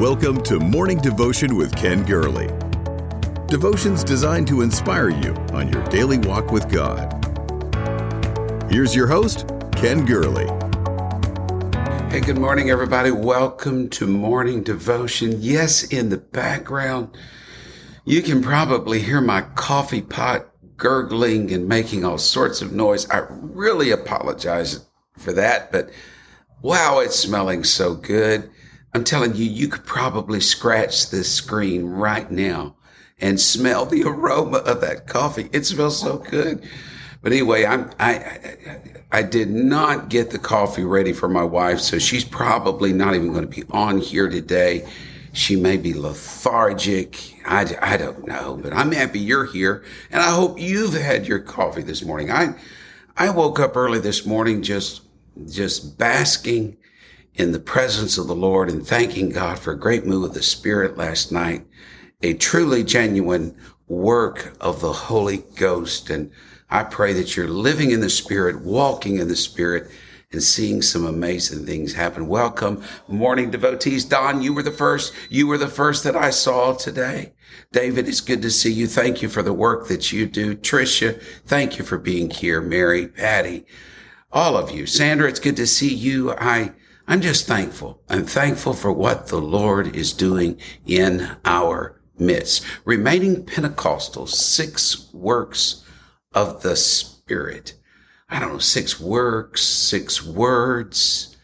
Welcome to Morning Devotion with Ken Gurley. Devotions designed to inspire you on your daily walk with God. Here's your host, Ken Gurley. Hey, good morning, everybody. Welcome to Morning Devotion. Yes, in the background, you can probably hear my coffee pot gurgling and making all sorts of noise. I really apologize for that, but wow, it's smelling so good. I'm telling you, you could probably scratch this screen right now and smell the aroma of that coffee. It smells so good. But anyway, I'm, I, I, I did not get the coffee ready for my wife, so she's probably not even going to be on here today. She may be lethargic. I, I don't know, but I'm happy you're here and I hope you've had your coffee this morning. I, I woke up early this morning just, just basking in the presence of the Lord and thanking God for a great move of the Spirit last night, a truly genuine work of the Holy Ghost. And I pray that you're living in the Spirit, walking in the Spirit, and seeing some amazing things happen. Welcome, morning devotees. Don, you were the first. You were the first that I saw today. David, it's good to see you. Thank you for the work that you do. Tricia, thank you for being here. Mary, Patty, all of you. Sandra, it's good to see you. I, I'm just thankful. I'm thankful for what the Lord is doing in our midst. Remaining Pentecostal, six works of the Spirit. I don't know, six works, six words.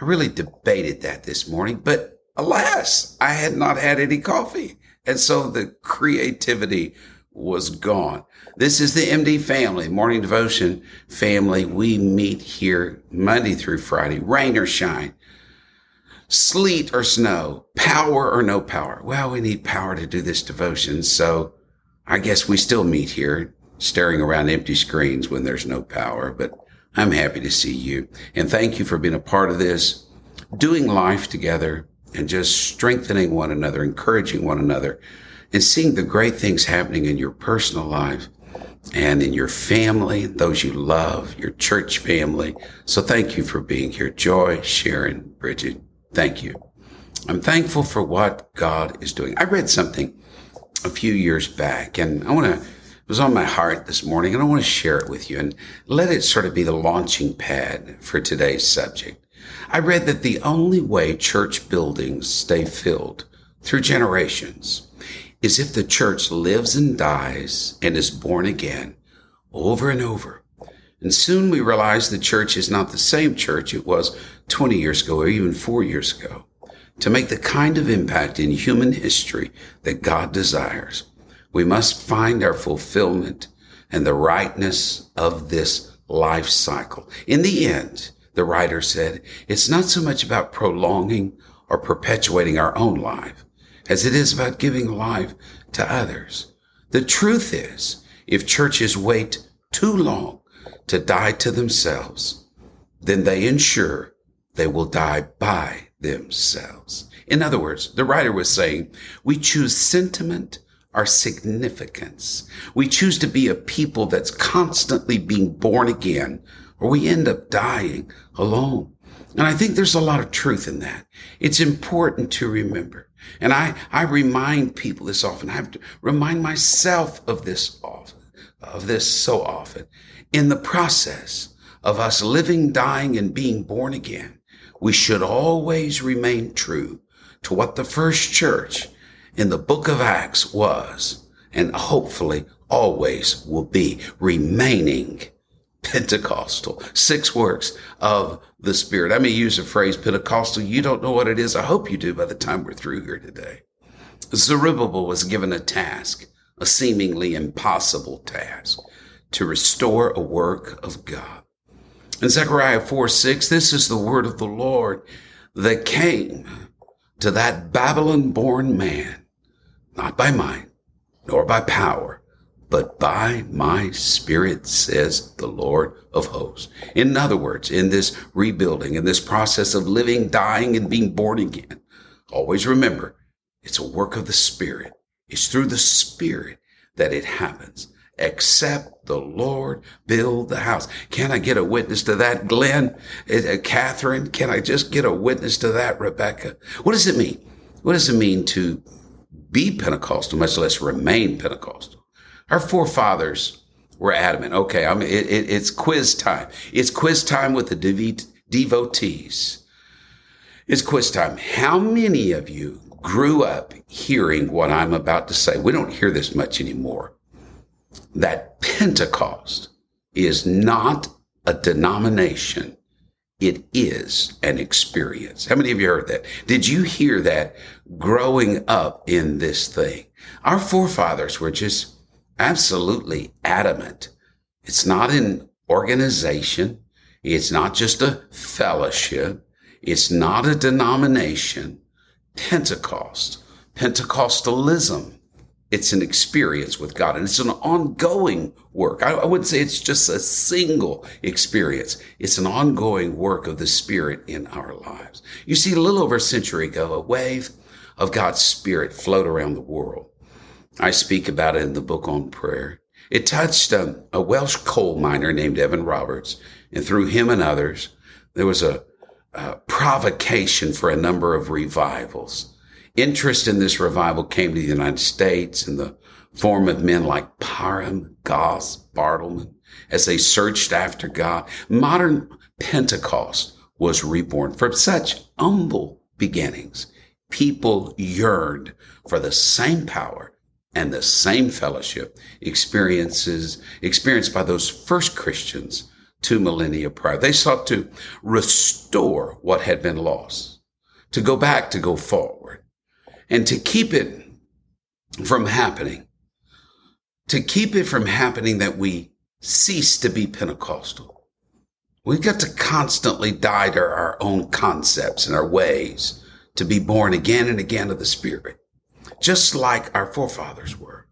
I really debated that this morning, but alas, I had not had any coffee. And so the creativity was gone. This is the MD family, morning devotion family. We meet here Monday through Friday, rain or shine, sleet or snow, power or no power. Well, we need power to do this devotion. So I guess we still meet here staring around empty screens when there's no power, but I'm happy to see you and thank you for being a part of this, doing life together and just strengthening one another, encouraging one another and seeing the great things happening in your personal life and in your family, those you love, your church family. So thank you for being here. Joy, Sharon, Bridget, thank you. I'm thankful for what God is doing. I read something a few years back and I want to, it was on my heart this morning and I want to share it with you and let it sort of be the launching pad for today's subject. I read that the only way church buildings stay filled through generations is if the church lives and dies and is born again over and over. And soon we realize the church is not the same church it was 20 years ago or even four years ago. To make the kind of impact in human history that God desires, we must find our fulfillment and the rightness of this life cycle. In the end, the writer said, it's not so much about prolonging or perpetuating our own life as it is about giving life to others. The truth is, if churches wait too long to die to themselves, then they ensure they will die by themselves. In other words, the writer was saying, we choose sentiment our significance. We choose to be a people that's constantly being born again, or we end up dying alone. And I think there's a lot of truth in that. It's important to remember. And I, I remind people this often. I have to remind myself of this often, of this so often. In the process of us living, dying, and being born again, we should always remain true to what the first church in the book of Acts was, and hopefully always will be remaining Pentecostal, six works of the Spirit. I may use the phrase Pentecostal. You don't know what it is. I hope you do by the time we're through here today. Zerubbabel was given a task, a seemingly impossible task, to restore a work of God. In Zechariah 4 6, this is the word of the Lord that came to that Babylon born man, not by might, nor by power, but by my spirit, says the Lord of hosts. In other words, in this rebuilding, in this process of living, dying, and being born again, always remember it's a work of the spirit. It's through the spirit that it happens. Except the Lord build the house. Can I get a witness to that, Glenn? Uh, Catherine, can I just get a witness to that, Rebecca? What does it mean? What does it mean to be Pentecostal, much less remain Pentecostal? Our forefathers were adamant. Okay, I mean, it, it, it's quiz time. It's quiz time with the dev- devotees. It's quiz time. How many of you grew up hearing what I'm about to say? We don't hear this much anymore. That Pentecost is not a denomination. It is an experience. How many of you heard that? Did you hear that growing up in this thing? Our forefathers were just absolutely adamant. It's not an organization. It's not just a fellowship. It's not a denomination. Pentecost, Pentecostalism it's an experience with God and it's an ongoing work. I, I, wouldn't say it's just a single experience. It's an ongoing work of the Spirit in our lives. You see, a little over a century ago, a wave of God's Spirit flowed around the world. I speak about it in the book on prayer. It touched um, a Welsh coal miner named Evan Roberts, and through him and others, there was a, a provocation for a number of revivals interest in this revival came to the United States in the form of men like Parham, Goss, Bartleman, as they searched after God. Modern Pentecost was reborn from such humble beginnings. People yearned for the same power and the same fellowship experiences experienced by those first Christians two millennia prior. They sought to restore what had been lost, to go back, to go forward and to keep it from happening, to keep it from happening that we cease to be Pentecostal. We've got to constantly die to our own concepts and our ways to be born again and again of the Spirit, just like our forefathers were.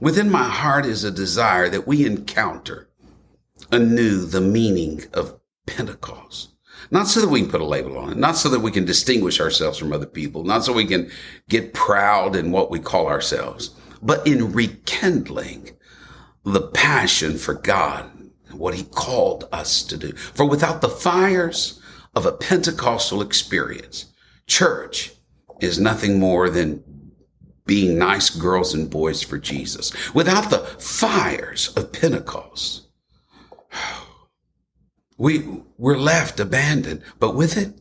Within my heart is a desire that we encounter anew the meaning of Pentecost. Not so that we can put a label on it, not so that we can distinguish ourselves from other people, not so we can get proud in what we call ourselves, but in rekindling the passion for God, what he called us to do. For without the fires of a Pentecostal experience, church is nothing more than being nice girls and boys for Jesus. Without the fires of Pentecost, we, we're left abandoned, but with it,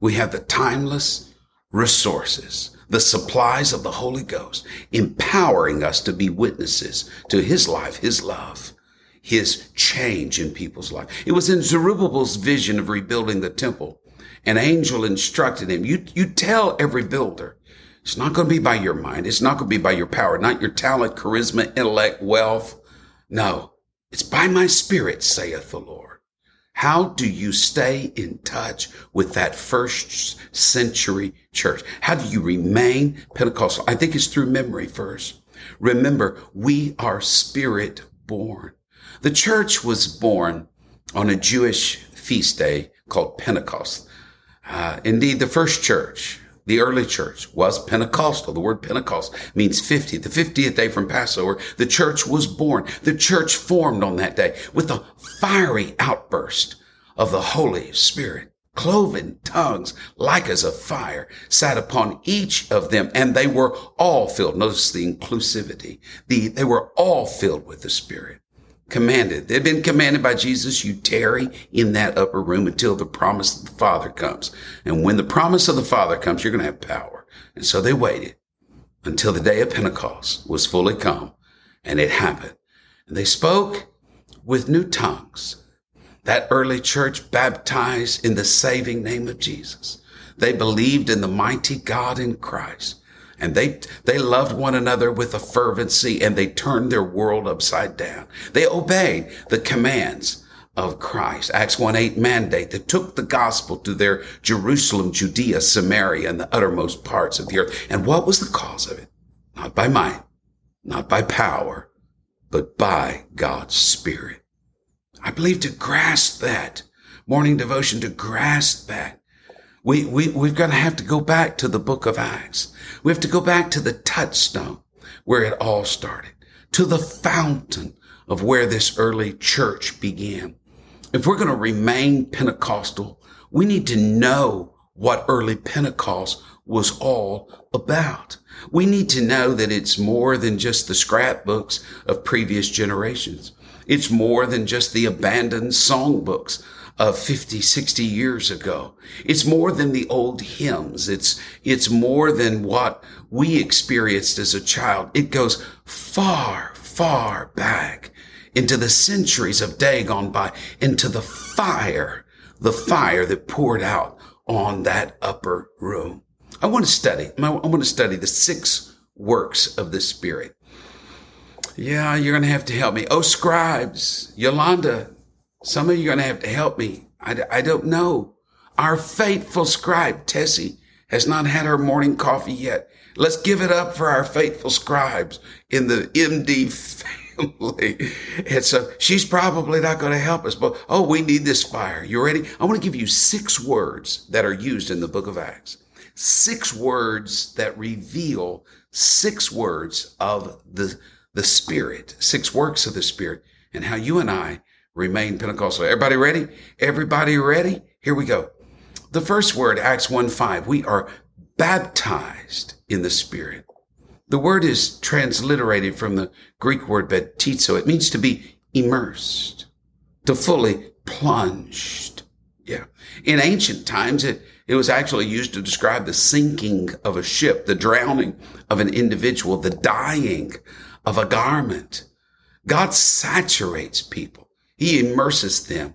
we have the timeless resources, the supplies of the Holy Ghost, empowering us to be witnesses to his life, his love, his change in people's life. It was in Zerubbabel's vision of rebuilding the temple. An angel instructed him, you, you tell every builder, it's not going to be by your mind. It's not going to be by your power, not your talent, charisma, intellect, wealth. No, it's by my spirit, saith the Lord. How do you stay in touch with that first century church? How do you remain Pentecostal? I think it's through memory first. Remember, we are spirit born. The church was born on a Jewish feast day called Pentecost. Uh, indeed, the first church the early church was Pentecostal. The word Pentecost means 50. The 50th day from Passover, the church was born. The church formed on that day with a fiery outburst of the Holy Spirit. Cloven tongues like as a fire sat upon each of them and they were all filled. Notice the inclusivity. The, they were all filled with the Spirit commanded. They'd been commanded by Jesus, you tarry in that upper room until the promise of the Father comes. And when the promise of the Father comes, you're going to have power. And so they waited until the day of Pentecost was fully come and it happened. And they spoke with new tongues. That early church baptized in the saving name of Jesus. They believed in the mighty God in Christ and they, they loved one another with a fervency and they turned their world upside down. They obeyed the commands of Christ. Acts 1 8 mandate that took the gospel to their Jerusalem, Judea, Samaria, and the uttermost parts of the earth. And what was the cause of it? Not by might, not by power, but by God's Spirit. I believe to grasp that morning devotion, to grasp that, we, we, we're going to have to go back to the book of Acts. We have to go back to the touchstone where it all started, to the fountain of where this early church began. If we're going to remain Pentecostal, we need to know what early Pentecost was all about. We need to know that it's more than just the scrapbooks of previous generations. It's more than just the abandoned songbooks of 50, 60 years ago. It's more than the old hymns. It's, it's more than what we experienced as a child. It goes far, far back into the centuries of day gone by, into the fire, the fire that poured out on that upper room. I want to study, I want to study the six works of the Spirit. Yeah, you're going to have to help me. Oh, scribes, Yolanda, some of you are going to have to help me. I, I don't know. Our faithful scribe, Tessie, has not had her morning coffee yet. Let's give it up for our faithful scribes in the MD family. And so she's probably not going to help us, but oh, we need this fire. You ready? I want to give you six words that are used in the book of Acts. Six words that reveal six words of the, the Spirit, six works of the Spirit, and how you and I remain Pentecostal. Everybody ready? Everybody ready? Here we go. The first word, Acts 1 5, we are baptized in the Spirit. The word is transliterated from the Greek word baptizo. It means to be immersed, to fully plunged. Yeah. In ancient times, it, it was actually used to describe the sinking of a ship, the drowning of an individual, the dying of a garment. God saturates people. He immerses them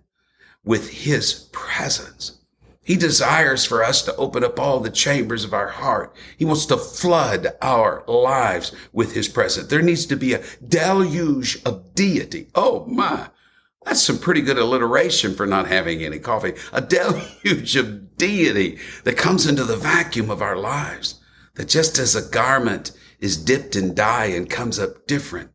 with his presence. He desires for us to open up all the chambers of our heart. He wants to flood our lives with his presence. There needs to be a deluge of deity. Oh my. That's some pretty good alliteration for not having any coffee. A deluge of deity that comes into the vacuum of our lives. That just as a garment is dipped in dye and comes up different,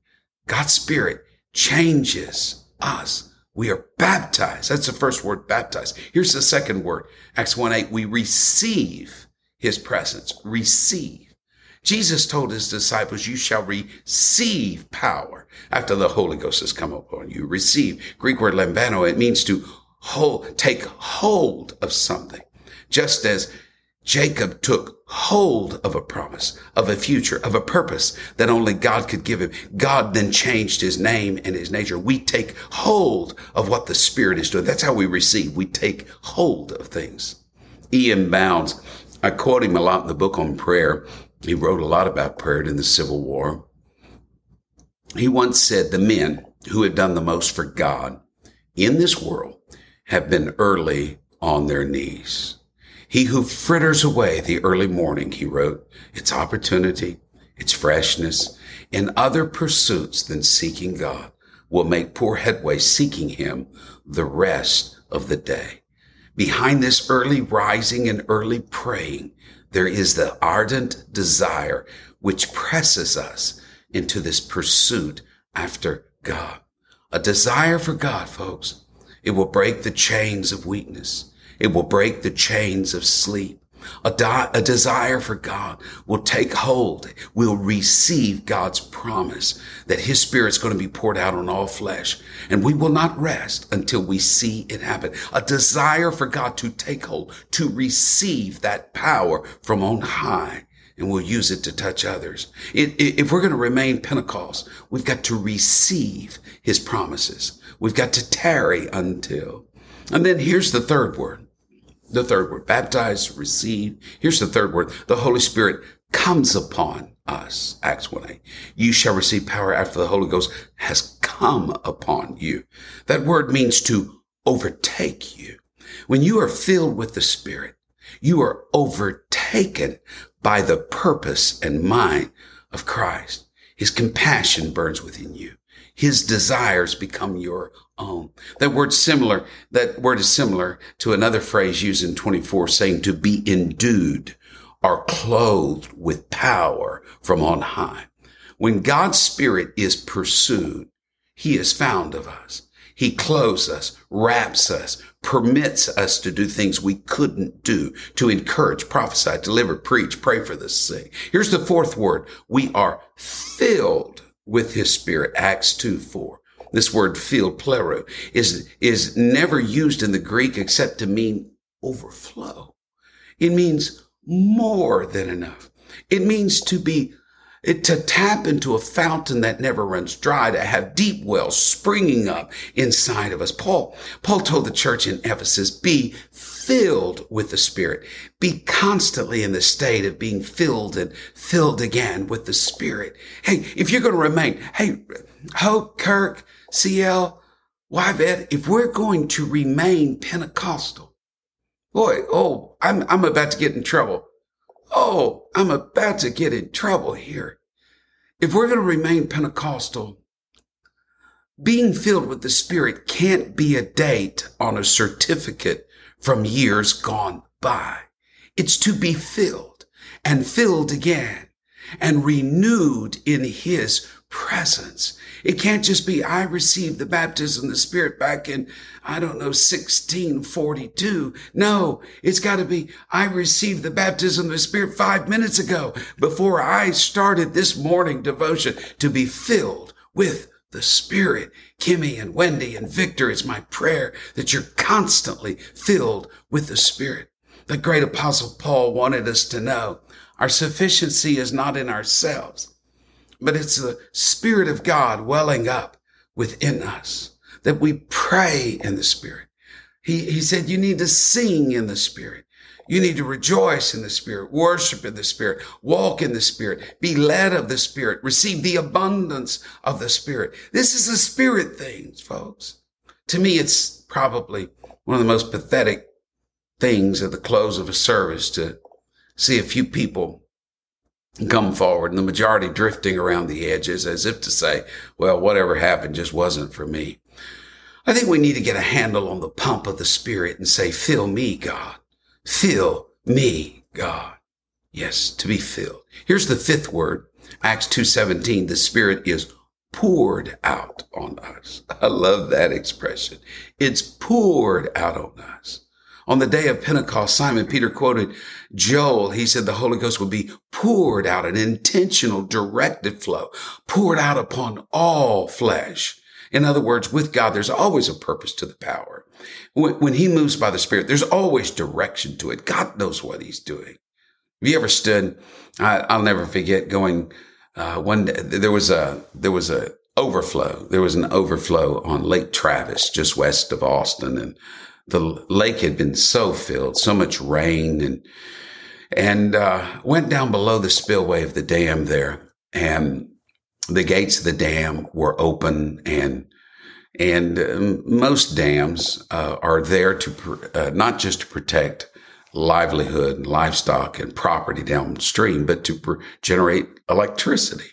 God's spirit changes us we are baptized. That's the first word, baptized. Here's the second word, Acts 1 8. We receive his presence. Receive. Jesus told his disciples, you shall receive power after the Holy Ghost has come upon you. Receive. Greek word lambano. It means to hold, take hold of something. Just as Jacob took hold of a promise, of a future, of a purpose that only God could give him. God then changed his name and his nature. We take hold of what the Spirit is doing. That's how we receive. We take hold of things. E.M. Bounds, I quote him a lot in the book on prayer. He wrote a lot about prayer in the Civil War. He once said, the men who have done the most for God in this world have been early on their knees. He who fritters away the early morning, he wrote, its opportunity, its freshness, in other pursuits than seeking God, will make poor headway seeking him the rest of the day. Behind this early rising and early praying, there is the ardent desire which presses us into this pursuit after God. A desire for God, folks. It will break the chains of weakness. It will break the chains of sleep. A, di- a, desire for God will take hold, We'll receive God's promise that his spirit's going to be poured out on all flesh. And we will not rest until we see it happen. A desire for God to take hold, to receive that power from on high. And we'll use it to touch others. It, it, if we're going to remain Pentecost, we've got to receive his promises. We've got to tarry until. And then here's the third word the third word, baptize, receive. Here's the third word. The Holy Spirit comes upon us. Acts 1 8. You shall receive power after the Holy Ghost has come upon you. That word means to overtake you. When you are filled with the Spirit, you are overtaken by the purpose and mind of Christ. His compassion burns within you. His desires become your own. That word similar, that word is similar to another phrase used in 24 saying to be endued or clothed with power from on high. When God's spirit is pursued, he is found of us. He clothes us, wraps us, permits us to do things we couldn't do, to encourage, prophesy, deliver, preach, pray for the sick. Here's the fourth word. We are filled with his spirit. Acts 2, 4. This word filled, plero, is, is never used in the Greek except to mean overflow. It means more than enough. It means to be it, to tap into a fountain that never runs dry, to have deep wells springing up inside of us. Paul, Paul told the church in Ephesus, be filled with the Spirit. Be constantly in the state of being filled and filled again with the Spirit. Hey, if you're going to remain, hey, Hope, Kirk, CL, Why, Yvette, if we're going to remain Pentecostal, boy, oh, I'm, I'm about to get in trouble. Oh, I'm about to get in trouble here. If we're going to remain Pentecostal, being filled with the Spirit can't be a date on a certificate from years gone by. It's to be filled and filled again and renewed in His presence. It can't just be, I received the baptism of the Spirit back in, I don't know, 1642. No, it's got to be, I received the baptism of the Spirit five minutes ago before I started this morning devotion to be filled with the Spirit. Kimmy and Wendy and Victor, it's my prayer that you're constantly filled with the Spirit. The great apostle Paul wanted us to know our sufficiency is not in ourselves but it's the Spirit of God welling up within us that we pray in the Spirit. He, he said, you need to sing in the Spirit. You need to rejoice in the Spirit, worship in the Spirit, walk in the Spirit, be led of the Spirit, receive the abundance of the Spirit. This is a Spirit thing, folks. To me, it's probably one of the most pathetic things at the close of a service to see a few people come forward and the majority drifting around the edges as if to say, well, whatever happened just wasn't for me. I think we need to get a handle on the pump of the spirit and say, fill me, God. Fill me, God. Yes, to be filled. Here's the fifth word. Acts 2.17. The spirit is poured out on us. I love that expression. It's poured out on us. On the day of Pentecost, Simon Peter quoted Joel. He said the Holy Ghost would be poured out, an intentional, directed flow, poured out upon all flesh. In other words, with God, there's always a purpose to the power. When, he moves by the Spirit, there's always direction to it. God knows what he's doing. Have you ever stood? I, will never forget going, uh, one day, there was a, there was a overflow. There was an overflow on Lake Travis, just west of Austin. And the lake had been so filled, so much rain and, and, uh, went down below the spillway of the dam there and the gates of the dam were open and, and um, most dams uh, are there to uh, not just to protect livelihood and livestock and property downstream, but to pr- generate electricity.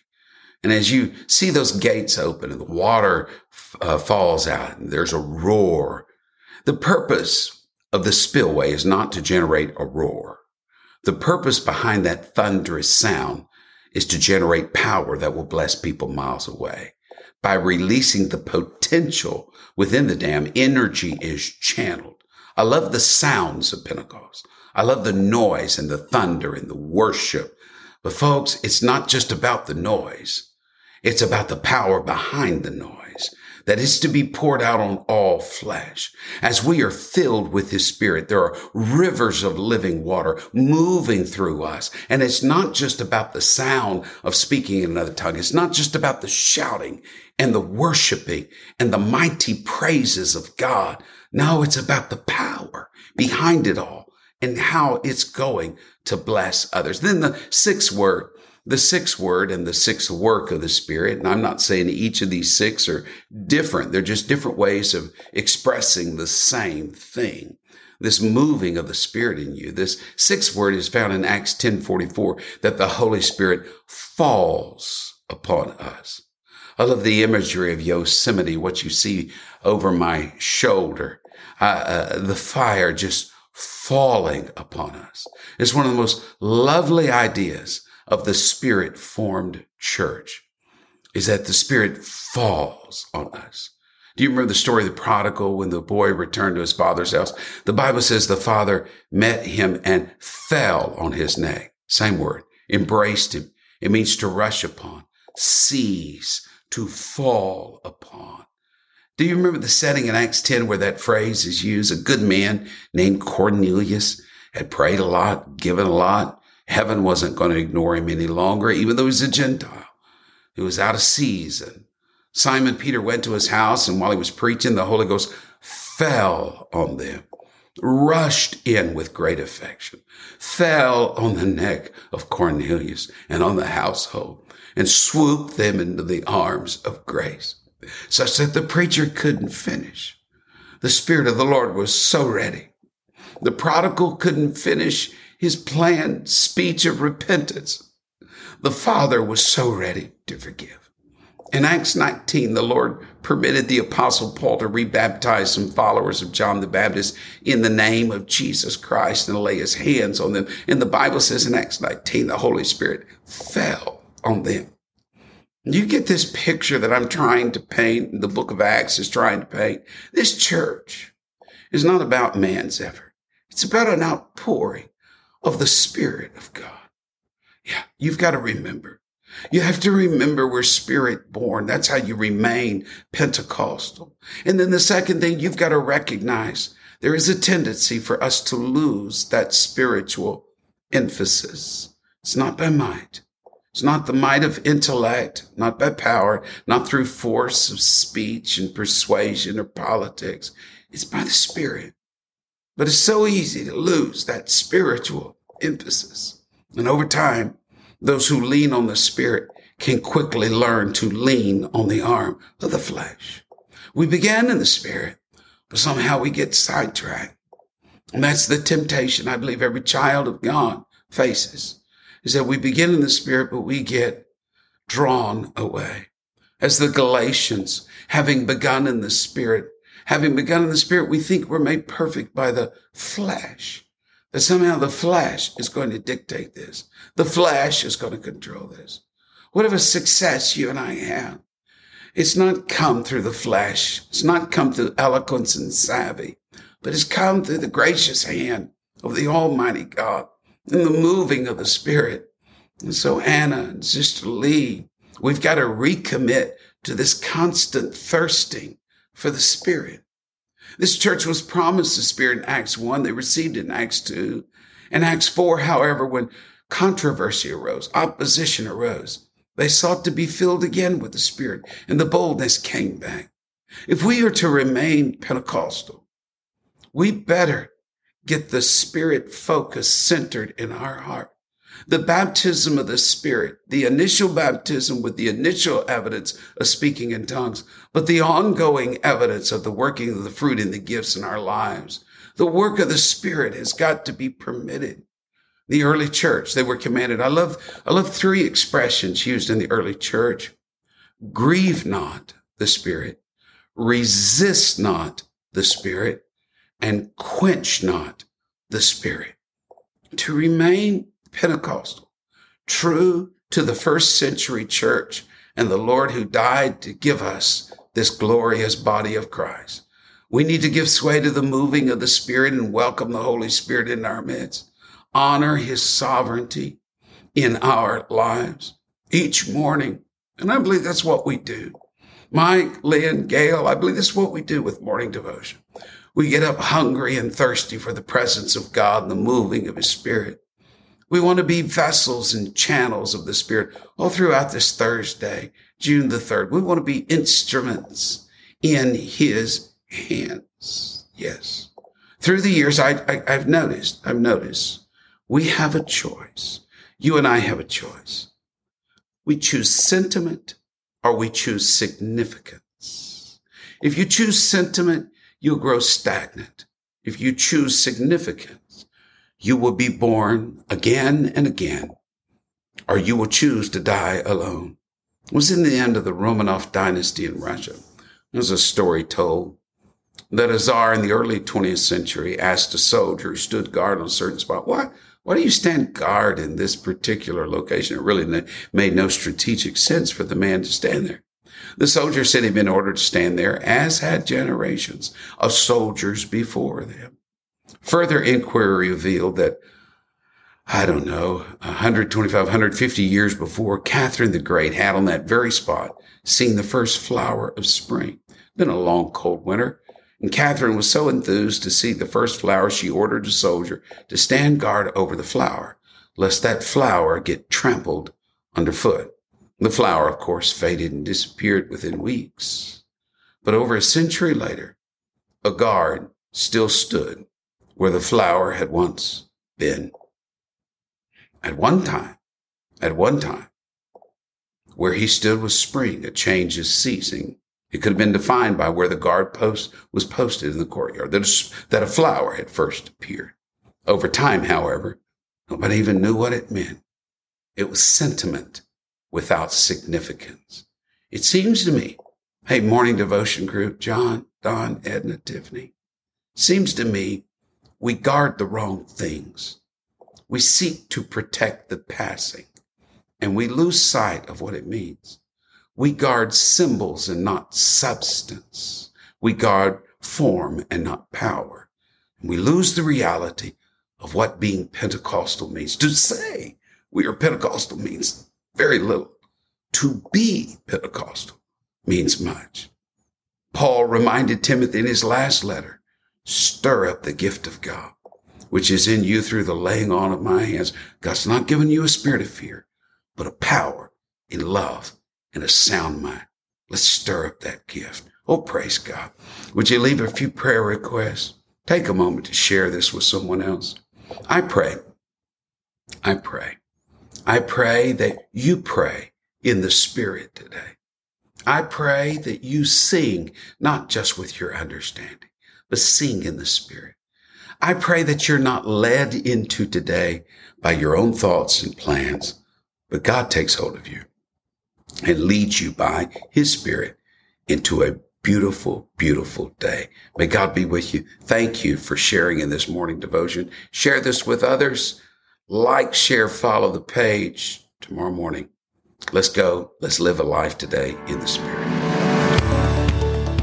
And as you see those gates open and the water uh, falls out and there's a roar the purpose of the spillway is not to generate a roar. The purpose behind that thunderous sound is to generate power that will bless people miles away. By releasing the potential within the dam, energy is channeled. I love the sounds of Pentecost. I love the noise and the thunder and the worship. But folks, it's not just about the noise. It's about the power behind the noise that is to be poured out on all flesh. As we are filled with his spirit, there are rivers of living water moving through us. And it's not just about the sound of speaking in another tongue. It's not just about the shouting and the worshiping and the mighty praises of God. No, it's about the power behind it all and how it's going to bless others. Then the sixth word the sixth word and the sixth work of the Spirit. And I'm not saying each of these six are different. They're just different ways of expressing the same thing. This moving of the Spirit in you. This sixth word is found in Acts 1044 that the Holy Spirit falls upon us. I love the imagery of Yosemite, what you see over my shoulder. Uh, uh, the fire just falling upon us. It's one of the most lovely ideas of the spirit formed church is that the spirit falls on us. Do you remember the story of the prodigal when the boy returned to his father's house? The Bible says the father met him and fell on his neck. Same word, embraced him. It means to rush upon, seize, to fall upon. Do you remember the setting in Acts 10 where that phrase is used? A good man named Cornelius had prayed a lot, given a lot. Heaven wasn't going to ignore him any longer, even though he's a Gentile. He was out of season. Simon Peter went to his house, and while he was preaching, the Holy Ghost fell on them, rushed in with great affection, fell on the neck of Cornelius and on the household, and swooped them into the arms of grace, such that the preacher couldn't finish. The Spirit of the Lord was so ready. The prodigal couldn't finish his planned speech of repentance. The Father was so ready to forgive. In Acts 19, the Lord permitted the apostle Paul to rebaptize some followers of John the Baptist in the name of Jesus Christ and lay his hands on them. And the Bible says in Acts 19, the Holy Spirit fell on them. You get this picture that I'm trying to paint, the book of Acts is trying to paint. This church is not about man's effort. It's about an outpouring of the Spirit of God. Yeah, you've got to remember you have to remember we're spirit born. That's how you remain Pentecostal. And then the second thing you've got to recognize there is a tendency for us to lose that spiritual emphasis. It's not by might. It's not the might of intellect, not by power, not through force of speech and persuasion or politics. It's by the Spirit. But it's so easy to lose that spiritual emphasis. And over time, those who lean on the Spirit can quickly learn to lean on the arm of the flesh. We began in the Spirit, but somehow we get sidetracked. And that's the temptation I believe every child of God faces is that we begin in the Spirit, but we get drawn away. As the Galatians, having begun in the Spirit, having begun in the Spirit, we think we're made perfect by the flesh that somehow the flesh is going to dictate this. The flesh is going to control this. Whatever success you and I have, it's not come through the flesh. It's not come through eloquence and savvy, but it's come through the gracious hand of the Almighty God and the moving of the Spirit. And so Anna and Sister Lee, we've got to recommit to this constant thirsting for the Spirit. This church was promised the Spirit in Acts 1. They received it in Acts 2. In Acts 4, however, when controversy arose, opposition arose, they sought to be filled again with the Spirit, and the boldness came back. If we are to remain Pentecostal, we better get the Spirit focus centered in our heart the baptism of the Spirit, the initial baptism with the initial evidence of speaking in tongues, but the ongoing evidence of the working of the fruit and the gifts in our lives. The work of the Spirit has got to be permitted. The early church, they were commanded. I love, I love three expressions used in the early church. Grieve not the Spirit, resist not the Spirit, and quench not the Spirit. To remain Pentecostal, true to the first century church and the Lord who died to give us this glorious body of Christ. We need to give sway to the moving of the Spirit and welcome the Holy Spirit in our midst. Honor his sovereignty in our lives each morning. And I believe that's what we do. Mike, Lynn, Gail, I believe this is what we do with morning devotion. We get up hungry and thirsty for the presence of God and the moving of his spirit. We want to be vessels and channels of the Spirit all throughout this Thursday, June the 3rd. We want to be instruments in His hands. Yes. Through the years, I, I, I've noticed, I've noticed we have a choice. You and I have a choice. We choose sentiment or we choose significance. If you choose sentiment, you'll grow stagnant. If you choose significance, you will be born again and again, or you will choose to die alone. It was in the end of the Romanov dynasty in Russia. There's a story told that a czar in the early 20th century asked a soldier who stood guard on a certain spot, why, why do you stand guard in this particular location? It really made no strategic sense for the man to stand there. The soldier said he'd been ordered to stand there, as had generations of soldiers before them. Further inquiry revealed that, I don't know, 125, 150 years before, Catherine the Great had on that very spot seen the first flower of spring. Been a long, cold winter. And Catherine was so enthused to see the first flower, she ordered a soldier to stand guard over the flower, lest that flower get trampled underfoot. The flower, of course, faded and disappeared within weeks. But over a century later, a guard still stood where the flower had once been. At one time, at one time, where he stood was spring, a change is ceasing. It could have been defined by where the guard post was posted in the courtyard, that a, flower had first appeared. Over time, however, nobody even knew what it meant. It was sentiment without significance. It seems to me, hey, morning devotion group, John, Don, Edna, Tiffany, seems to me we guard the wrong things. We seek to protect the passing and we lose sight of what it means. We guard symbols and not substance. We guard form and not power. And we lose the reality of what being Pentecostal means. To say we are Pentecostal means very little. To be Pentecostal means much. Paul reminded Timothy in his last letter, stir up the gift of God, which is in you through the laying on of my hands. God's not given you a spirit of fear, but a power in love and a sound mind. Let's stir up that gift. Oh, praise God. Would you leave a few prayer requests? Take a moment to share this with someone else. I pray. I pray. I pray that you pray in the spirit today. I pray that you sing not just with your understanding, but sing in the spirit. I pray that you're not led into today by your own thoughts and plans, but God takes hold of you and leads you by his spirit into a beautiful, beautiful day. May God be with you. Thank you for sharing in this morning devotion. Share this with others. Like, share, follow the page tomorrow morning. Let's go. Let's live a life today in the spirit.